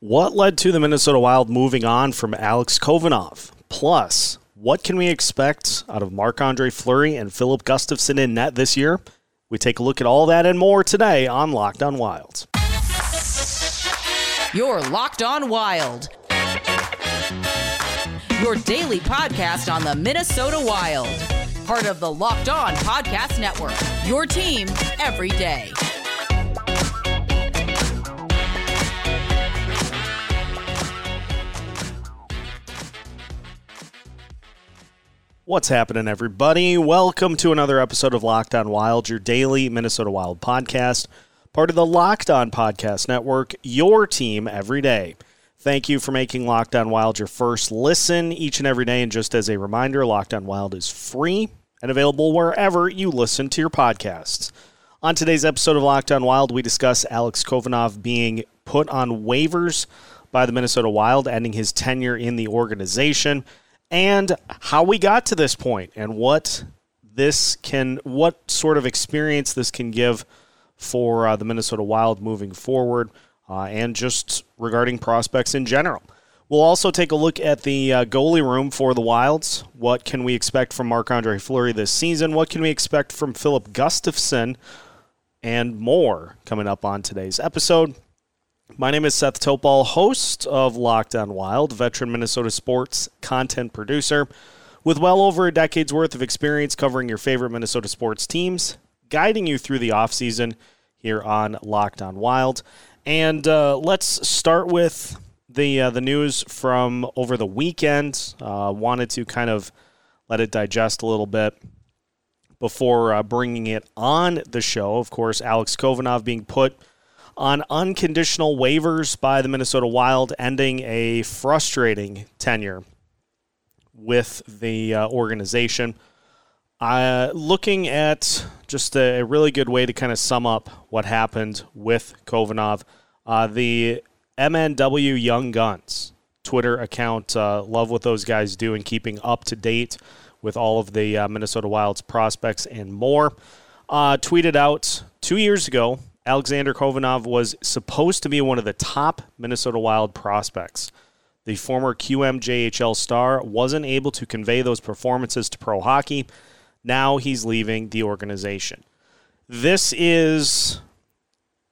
What led to the Minnesota Wild moving on from Alex Khovanov? Plus, what can we expect out of Marc Andre Fleury and Filip Gustavsson in net this year? We take a look at all that and more today on Locked On Wild. You're Locked On Wild. Your daily podcast on the Minnesota Wild. Part of the Locked On Podcast Network. Your team every day. What's happening, everybody? Welcome to another episode of Locked On Wild, your daily Minnesota Wild podcast, part of the Locked On Podcast Network, your team every day. Thank you for making Locked On Wild your first listen each and every day. And just as a reminder, Locked On Wild is free and available wherever you listen to your podcasts. On today's episode of Locked On Wild, we discuss Alex Khovanov being put on waivers by the Minnesota Wild, ending his tenure in the organization and how we got to this point and what this can what sort of experience this can give for uh, the Minnesota Wild moving forward uh, and just regarding prospects in general. We'll also take a look at the uh, goalie room for the Wilds. What can we expect from Marc Andre Fleury this season? What can we expect from Filip Gustavsson? And more coming up on today's episode. My name is Seth Topal, host of Locked On Wild, veteran Minnesota sports content producer with well over a decade's worth of experience covering your favorite Minnesota sports teams, guiding you through the offseason here on Locked On Wild. And uh, let's start with the uh, the news from over the weekend. Uh, wanted to kind of let it digest a little bit before uh, bringing it on the show. Of course, Alex Khovanov being put – on unconditional waivers by the Minnesota Wild, ending a frustrating tenure with the uh, organization. Uh, looking at just a, a, really good way to kind of sum up what happened with Khovanov, uh, the MNW Young Guns Twitter account, uh, love what those guys do and keeping up to date with all of the uh, Minnesota Wild's prospects and more. Uh, tweeted out two years ago Alexander Khovanov was supposed to be one of the top Minnesota Wild prospects. The former QMJHL star wasn't able to convey those performances to pro hockey. Now he's leaving the organization. This is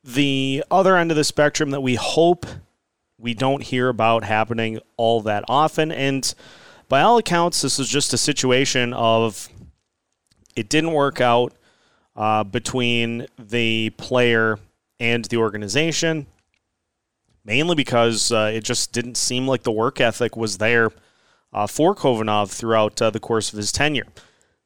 the other end of the spectrum that we hope we don't hear about happening all that often. And by all accounts, this is just a situation of it didn't work out uh, between the player and the organization, mainly because uh, it just didn't seem like the work ethic was there uh, for Khovanov throughout uh, the course of his tenure.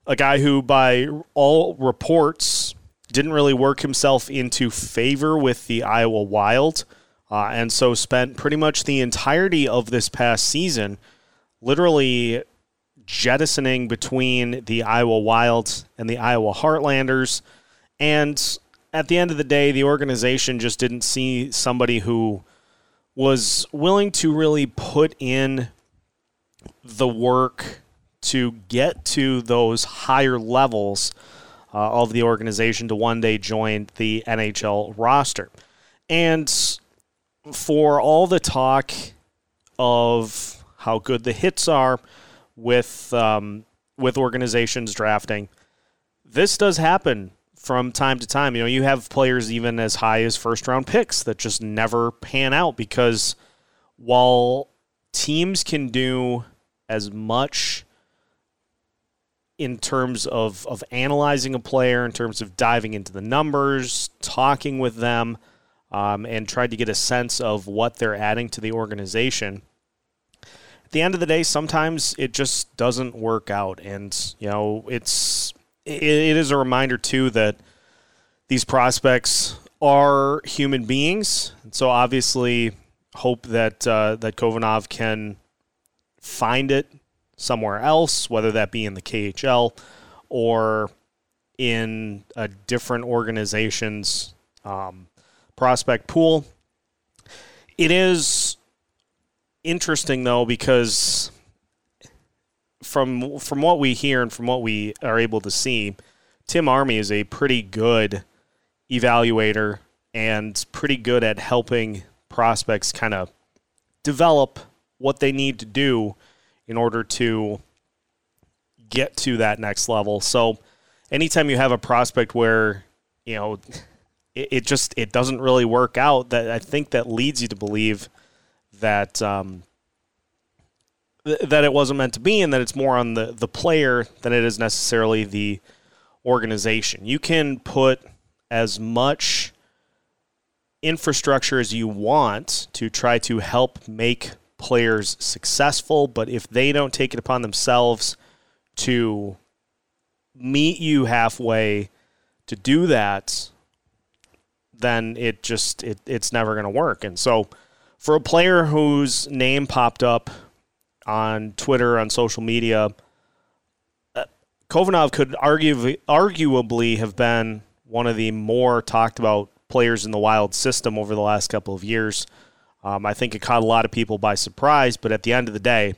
A guy who, by all reports, didn't really work himself into favor with the Iowa Wild, uh, and so spent pretty much the entirety of this past season literally jettisoning between the Iowa Wilds and the Iowa Heartlanders. And at the end of the day, the organization just didn't see somebody who was willing to really put in the work to get to those higher levels uh, of the organization to one day join the NHL roster. And for all the talk of how good the hits are, with um, with organizations drafting. This does happen from time to time. You know, you have players even as high as first round picks that just never pan out because while teams can do as much in terms of, of analyzing a player, in terms of diving into the numbers, talking with them, um, and trying to get a sense of what they're adding to the organization – at the end of the day, sometimes it just doesn't work out, and you know it's it, it is a reminder too that these prospects are human beings, and so obviously hope that uh, that Khovanov can find it somewhere else, whether that be in the KHL or in a different organization's um, prospect pool. It is interesting though because from from what we hear and from what we are able to see, Tim Army is a pretty good evaluator and pretty good at helping prospects kind of develop what they need to do in order to get to that next level. So anytime you have a prospect where, you know, it, it just it doesn't really work out, that I think that leads you to believe that um, th- that it wasn't meant to be and that it's more on the, the player than it is necessarily the organization. You can put as much infrastructure as you want to try to help make players successful, but if they don't take it upon themselves to meet you halfway to do that, then it just it, it's never going to work. And so for a player whose name popped up on Twitter on social media, uh, Khovanov could argue, arguably have been one of the more talked about players in the wild system over the last couple of years. Um, I think it caught a lot of people by surprise, but at the end of the day,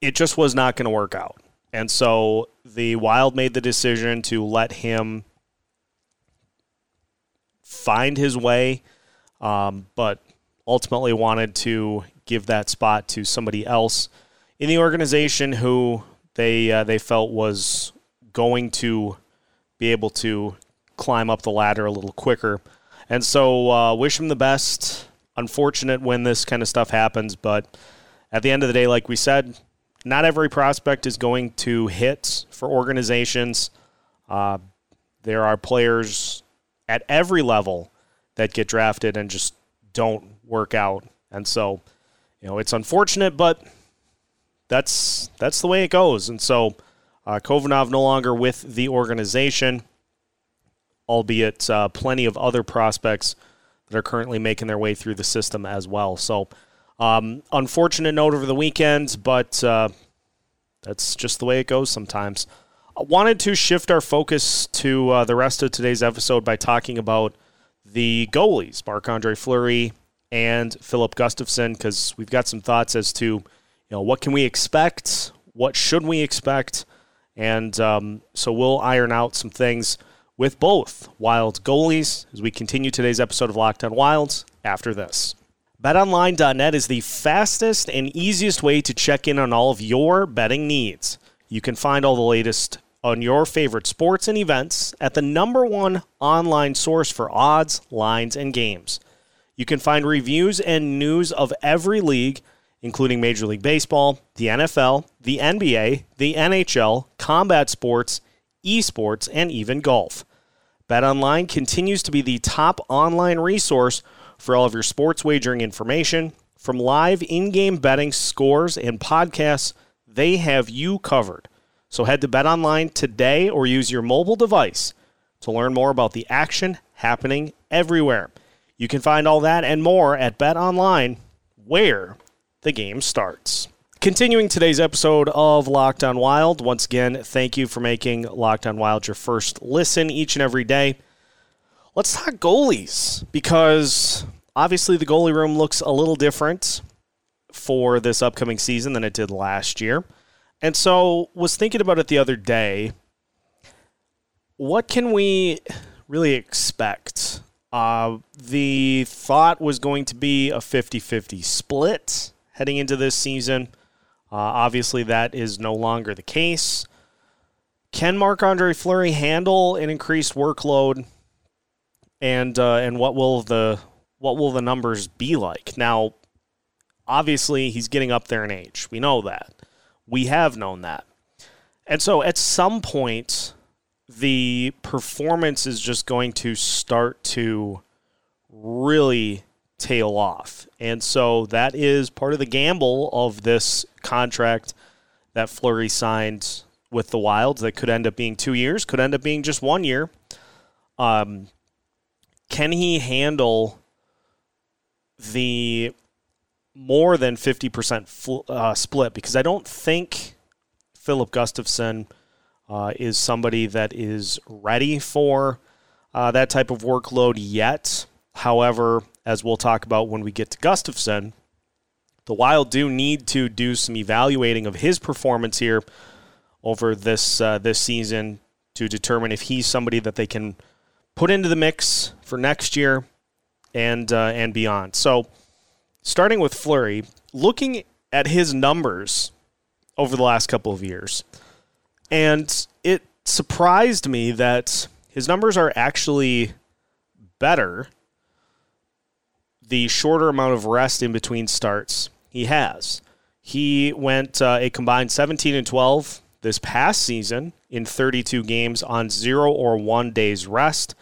it just was not going to work out. And so the Wild made the decision to let him find his way, um, but ultimately wanted to give that spot to somebody else in the organization who they uh, they felt was going to be able to climb up the ladder a little quicker. And so, uh, wish him the best. Unfortunate when this kind of stuff happens, but at the end of the day, like we said, not every prospect is going to hit for organizations. Uh, there are players at every level that get drafted and just don't work out. And so, you know, it's unfortunate, but that's that's the way it goes. And so, uh, Khovanov no longer with the organization albeit uh, plenty of other prospects that are currently making their way through the system as well. So, um, unfortunate note over the weekend, but uh, that's just the way it goes sometimes. I wanted to shift our focus to uh, the rest of today's episode by talking about the goalies, Marc Andre Fleury and Filip Gustavsson, because we've got some thoughts as to you know what can we expect, what should we expect, and um, so we'll iron out some things with both Wild goalies as we continue today's episode of Locked on Wilds after this. BetOnline.net is the fastest and easiest way to check in on all of your betting needs. You can find all the latest on your favorite sports and events at the number one online source for odds, lines, and games. You can find reviews and news of every league, including Major League Baseball, the NFL, the NBA, the NHL, combat sports, esports, and even golf. BetOnline continues to be the top online resource for all of your sports wagering information. From live in game betting, scores, and podcasts, they have you covered. So head to BetOnline today or use your mobile device to learn more about the action happening everywhere. You can find all that and more at BetOnline, where the game starts. Continuing today's episode of Locked on Wild, once again, thank you for making Locked on Wild your first listen each and every day. Let's talk goalies because obviously the goalie room looks a little different for this upcoming season than it did last year. And so was thinking about it the other day. What can we really expect? Uh, the thought was going to be a 50 50 split heading into this season. Uh, obviously, that is no longer the case. Can Marc Andre Fleury handle an increased workload? And uh, and what will the what will the numbers be like? Now, obviously, he's getting up there in age. We know that. We have known that. And so, at some point, the performance is just going to start to really tail off. And so that is part of the gamble of this contract that Fleury signed with the Wilds that could end up being two years, could end up being just one year. Um, can he handle the more than 50% fl- uh, split? Because I don't think Filip Gustavsson uh, is somebody that is ready for uh, that type of workload yet. However, as we'll talk about when we get to Gustavsson, the Wild do need to do some evaluating of his performance here over this uh, this season to determine if he's somebody that they can put into the mix for next year and uh, and beyond. So starting with Fleury, looking at his numbers over the last couple of years, and it surprised me that his numbers are actually better the shorter amount of rest in between starts he has. He went uh, a combined 17 and 12 this past season in 32 games on zero or one days rest,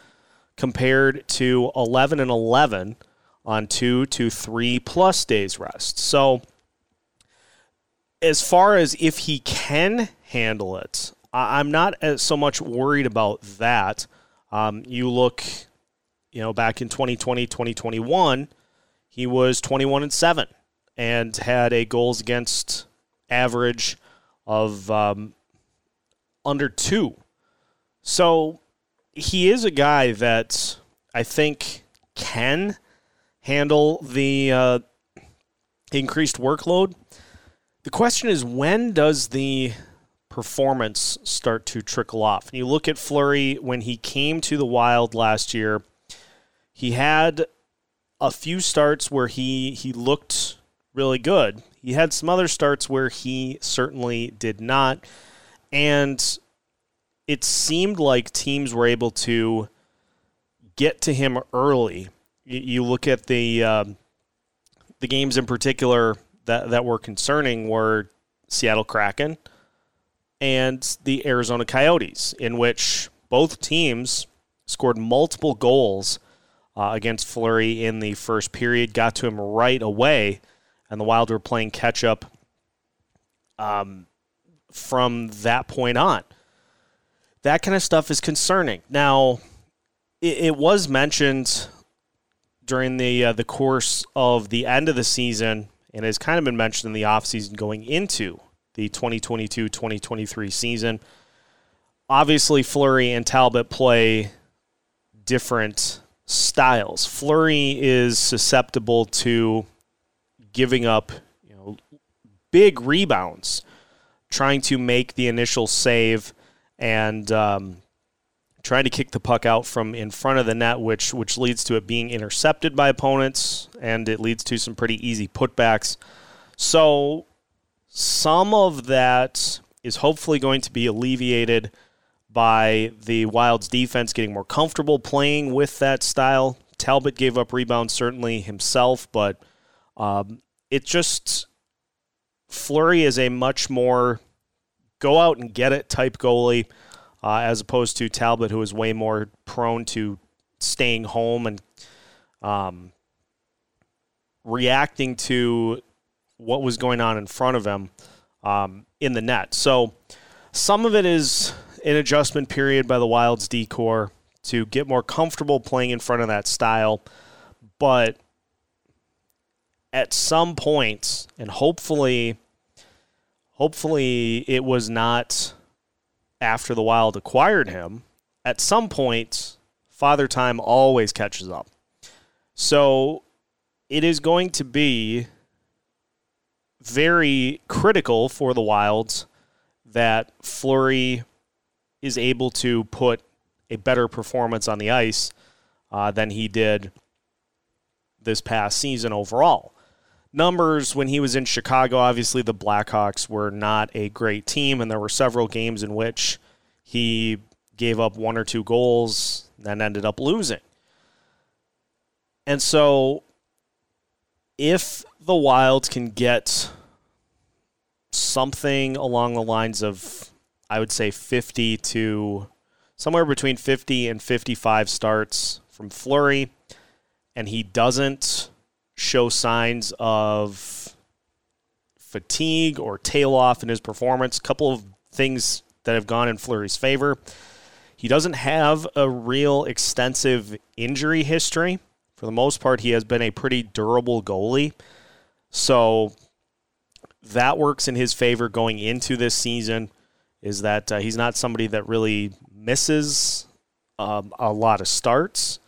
compared to 11 and 11 on two to three plus days rest. So, as far as if he can handle it, I'm not so much worried about that. Um, you look, you know, back in 2020, 2021, he was 21 and 7 and had a goals against average of um, under two. So he is a guy that I think can handle the uh, increased workload. The question is, when does the performance start to trickle off? And you look at Fleury when he came to the Wild last year. He had a few starts where he he looked really good. He had some other starts where he certainly did not, and it seemed like teams were able to get to him early. You, look at the um, the games in particular that that were concerning were Seattle Kraken and the Arizona Coyotes, in which both teams scored multiple goals uh, against Fleury in the first period, got to him right away, and the Wild were playing catch up um, from that point on. That kind of stuff is concerning. Now, it, it was mentioned during the uh, the course of the end of the season, and has kind of been mentioned in the offseason going into the 2022 2023 season. Obviously, Fleury and Talbot play different styles. Fleury is susceptible to giving up, you know, big rebounds, trying to make the initial save, and um, trying to kick the puck out from in front of the net, which which leads to it being intercepted by opponents, and it leads to some pretty easy putbacks. So some of that is hopefully going to be alleviated by the Wild's defense getting more comfortable playing with that style. Talbot gave up rebounds certainly himself, but um, it just Fleury is a much more go out and get it type goalie, uh, as opposed to Talbot, who is way more prone to staying home and um, reacting to what was going on in front of him um, in the net. So some of it is an adjustment period by the Wild's decor to get more comfortable playing in front of that style. But at some points, point, and hopefully, hopefully it was not after the Wild acquired him. At some point, Father Time always catches up. So it is going to be very critical for the Wilds that Fleury is able to put a better performance on the ice uh, than he did this past season overall. Numbers when he was in Chicago, obviously the Blackhawks were not a great team, and there were several games in which he gave up one or two goals, then ended up losing. And so if the Wild can get something along the lines of, I would say, 50 to somewhere between 50 and 55 starts from Fleury, and he doesn't show signs of fatigue or tail off in his performance. A couple of things that have gone in Fleury's favor. He doesn't have a real extensive injury history. For the most part, he has been a pretty durable goalie. So that works in his favor going into this season. Is that uh, he's not somebody that really misses um, a lot of starts.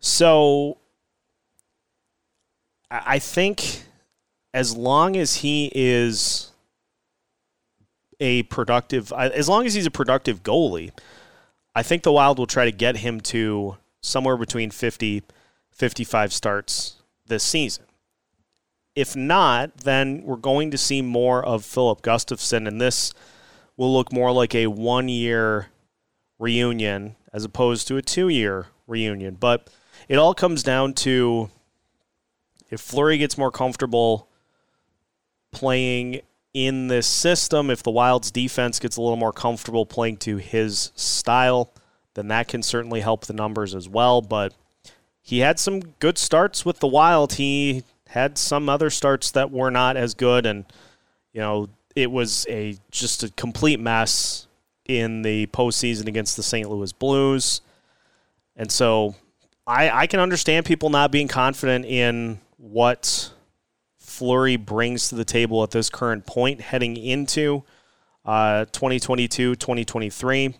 So I think as long as he is a productive, as long as he's a productive goalie, I think the Wild will try to get him to somewhere between 50 55 starts this season. if not, then we're going to see more of Filip Gustavsson, and this will look more like a one year reunion as opposed to a two year reunion. But it all comes down to if Fleury gets more comfortable playing in this system, if the Wild's defense gets a little more comfortable playing to his style, then that can certainly help the numbers as well. But he had some good starts with the Wild. He had some other starts that were not as good, and you know it was a just a complete mess in the postseason against the St. Louis Blues, and so I, I can understand people not being confident in what Fleury brings to the table at this current point heading into uh, 2022 2023.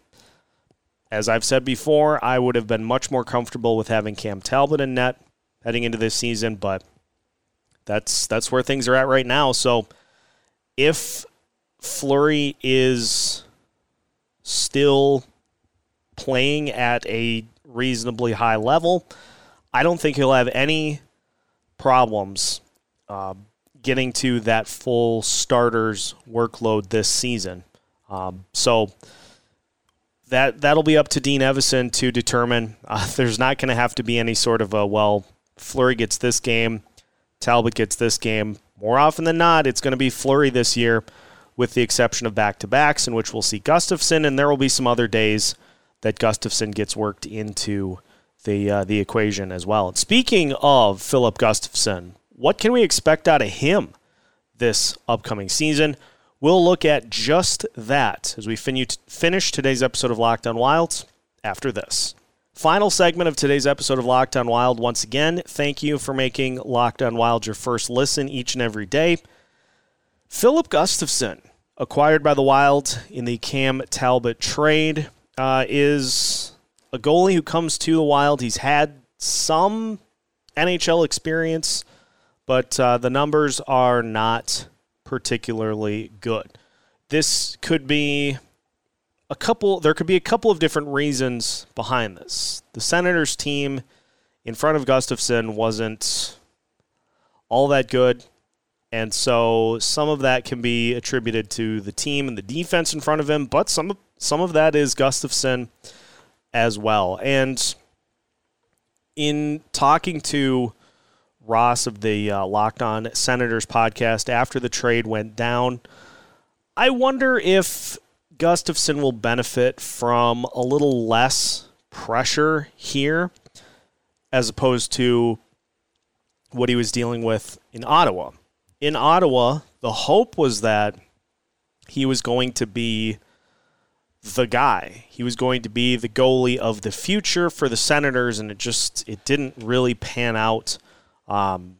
As I've said before, I would have been much more comfortable with having Cam Talbot in net heading into this season, but that's that's where things are at right now. So if Fleury is still playing at a reasonably high level, I don't think he'll have any problems uh, getting to that full starters workload this season. Um, so that that'll be up to Dean Evason to determine. Uh, there's not going to have to be any sort of a well, Fleury gets this game, Talbot gets this game. More often than not, it's going to be Fleury this year, with the exception of back to backs, in which we'll see Gustavsson, and there will be some other days that Gustavsson gets worked into the uh, the equation as well. Speaking of Filip Gustavsson, what can we expect out of him this upcoming season? We'll look at just that as we fin- finish today's episode of Locked On Wilds after this. Final segment of today's episode of Locked On Wild. Once again, thank you for making Locked On Wild your first listen each and every day. Filip Gustavsson, acquired by the Wild in the Cam Talbot trade, uh, is a goalie who comes to the Wild. He's had some NHL experience, but uh, the numbers are not particularly good. This could be a couple there could be a couple of different reasons behind this. The Senators team in front of Gustavsson wasn't all that good. And so some of that can be attributed to the team and the defense in front of him, but some some of that is Gustavsson as well. And in talking to Ross of the uh, Locked On Senators podcast after the trade went down, I wonder if Gustavsson will benefit from a little less pressure here as opposed to what he was dealing with in Ottawa. In Ottawa, the hope was that he was going to be the guy. He was going to be the goalie of the future for the Senators, and it just it didn't really pan out. Um,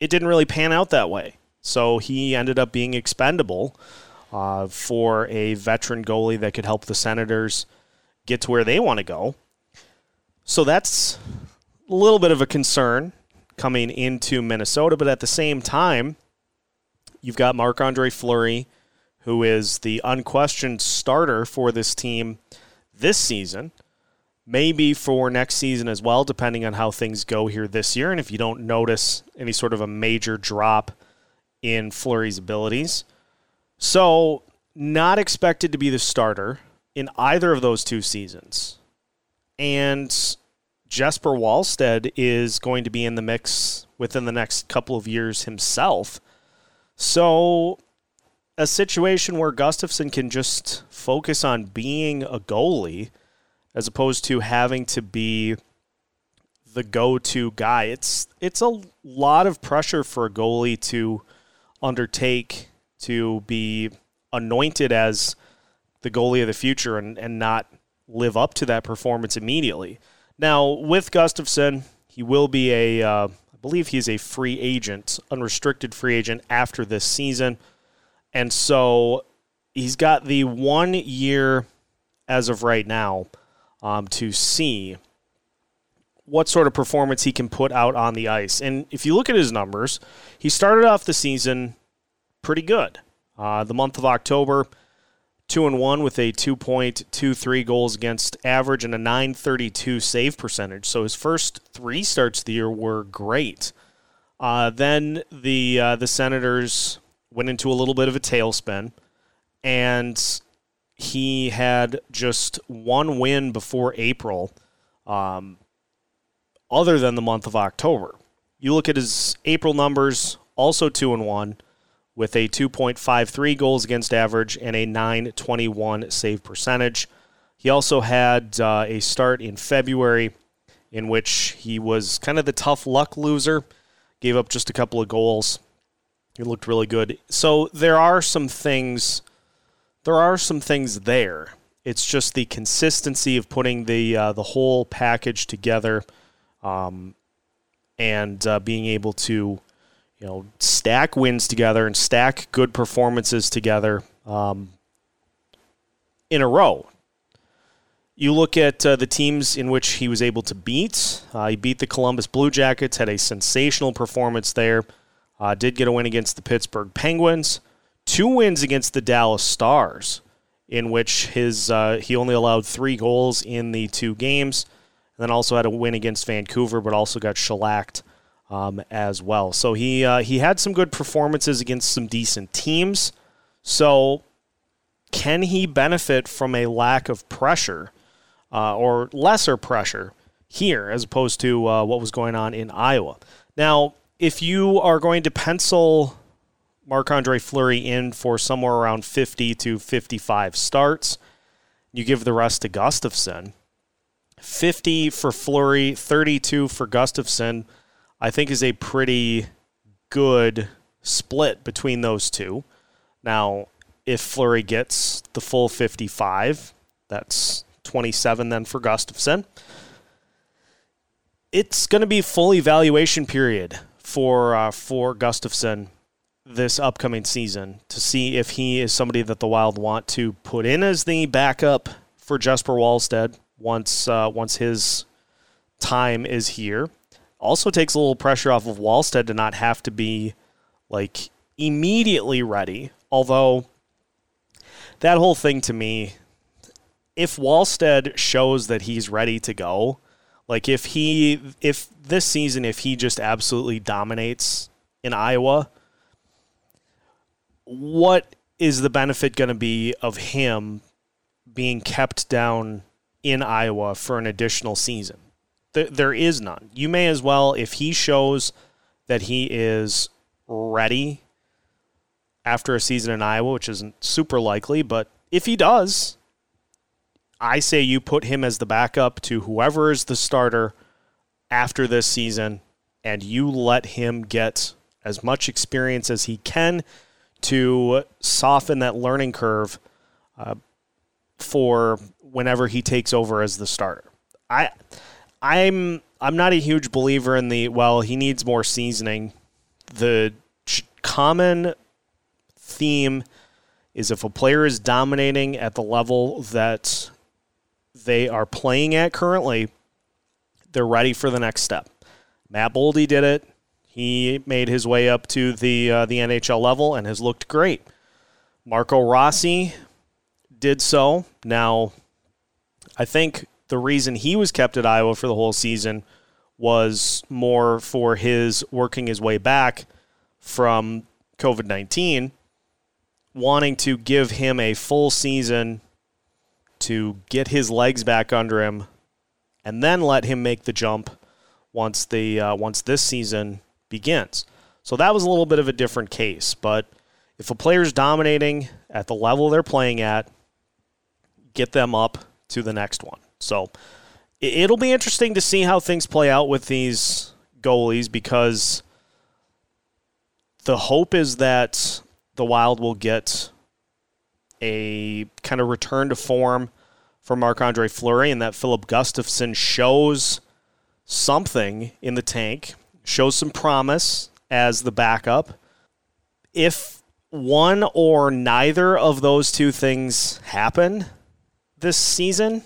it didn't really pan out that way. So he ended up being expendable uh, for a veteran goalie that could help the Senators get to where they want to go. So that's a little bit of a concern coming into Minnesota, but at the same time, you've got Marc Andre Fleury, who is the unquestioned starter for this team this season. Maybe for next season as well, depending on how things go here this year. And if you don't notice any sort of a major drop in Fleury's abilities. So, not expected to be the starter in either of those two seasons. And Jesper Wallstedt is going to be in the mix within the next couple of years himself. So, a situation where Gustavsson can just focus on being a goalie as opposed to having to be the go-to guy. It's it's a lot of pressure for a goalie to undertake to be anointed as the goalie of the future and, and not live up to that performance immediately. Now, with Gustavsson, he will be a, uh, I believe he's a free agent, unrestricted free agent after this season. And so he's got the one year as of right now um, to see what sort of performance he can put out on the ice. And if you look at his numbers, he started off the season pretty good. Uh, the month of October, two and one with a 2.23 goals against average and a 932 save percentage. So his first three starts of the year were great. Uh, then the uh, the Senators went into a little bit of a tailspin, and he had just one win before April, um, other than the month of October. You look at his April numbers, also two and one, with a 2.53 goals against average and a 921 save percentage. He also had uh, a start in February in which he was kind of the tough luck loser, gave up just a couple of goals. He looked really good. So there are some things there are some things there. It's just the consistency of putting the uh, the whole package together, um, and uh, being able to, you know, stack wins together and stack good performances together um, in a row. You look at uh, the teams in which he was able to beat. Uh, he beat the Columbus Blue Jackets, had a sensational performance there. Uh, did get a win against the Pittsburgh Penguins two wins against the Dallas Stars, in which his uh, he only allowed three goals in the two games, and then also had a win against Vancouver, but also got shellacked um, as well. So he uh, he had some good performances against some decent teams. So can he benefit from a lack of pressure uh, or lesser pressure here as opposed to uh, what was going on in Iowa? Now, if you are going to pencil Marc Andre Fleury in for somewhere around 50 to 55 starts. You give the rest to Gustavsson. 50 for Fleury, 32 for Gustavsson, I think is a pretty good split between those two. Now, if Fleury gets the full 55, that's 27 then for Gustavsson. It's going to be full evaluation period for uh, for Gustavsson this upcoming season to see if he is somebody that the Wild want to put in as the backup for Jesper Wallstedt once uh, once his time is here. Also takes a little pressure off of Wallstedt to not have to be like immediately ready. Although that whole thing to me, if Wallstedt shows that he's ready to go, like if he if this season if he just absolutely dominates in Iowa, what is the benefit going to be of him being kept down in Iowa for an additional season? there is none. You may as well, if he shows that he is ready after a season in Iowa, which isn't super likely, but if he does, I say you put him as the backup to whoever is the starter after this season, and you let him get as much experience as he can to soften that learning curve uh, for whenever he takes over as the starter. I I'm I'm not a huge believer in the well he needs more seasoning. The common theme is if a player is dominating at the level that they are playing at currently, they're ready for the next step. Matt Boldy did it. He made his way up to the uh, the NHL level and has looked great. Marco Rossi did so. Now, I think the reason he was kept at Iowa for the whole season was more for his working his way back from COVID 19, wanting to give him a full season to get his legs back under him and then let him make the jump once the uh, once this season begins. So that was a little bit of a different case. But if a player's dominating at the level they're playing at, get them up to the next one. So it'll be interesting to see how things play out with these goalies because the hope is that the Wild will get a kind of return to form for Marc Andre Fleury and that Filip Gustavsson shows something in the tank shows some promise as the backup. If one or neither of those two things happen this season,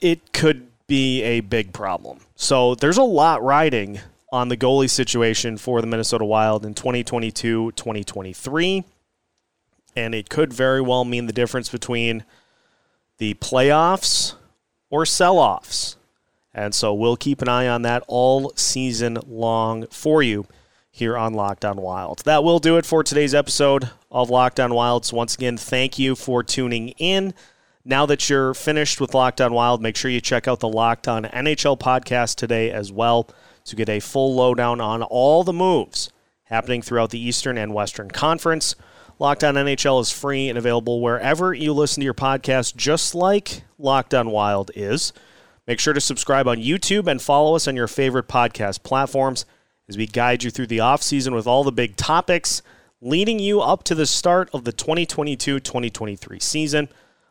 it could be a big problem. So there's a lot riding on the goalie situation for the Minnesota Wild in 2022 2023. And it could very well mean the difference between the playoffs or sell offs and so we'll keep an eye on that all season long for you here on Lockdown On Wild. That will do it for today's episode of Lockdown On Wild. So once again, thank you for tuning in. Now that you're finished with Locked On Wild, make sure you check out the Locked On NHL podcast today as well to get a full lowdown on all the moves happening throughout the Eastern and Western Conference. Locked On NHL is free and available wherever you listen to your podcast, just like Locked On Wild is. Make sure to subscribe on YouTube and follow us on your favorite podcast platforms as we guide you through the offseason with all the big topics leading you up to the start of the 2022 2023 season.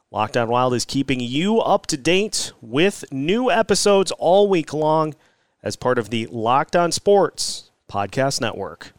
Locked On Wild is keeping you up to date with new episodes all week long as part of the Locked On Sports Podcast Network.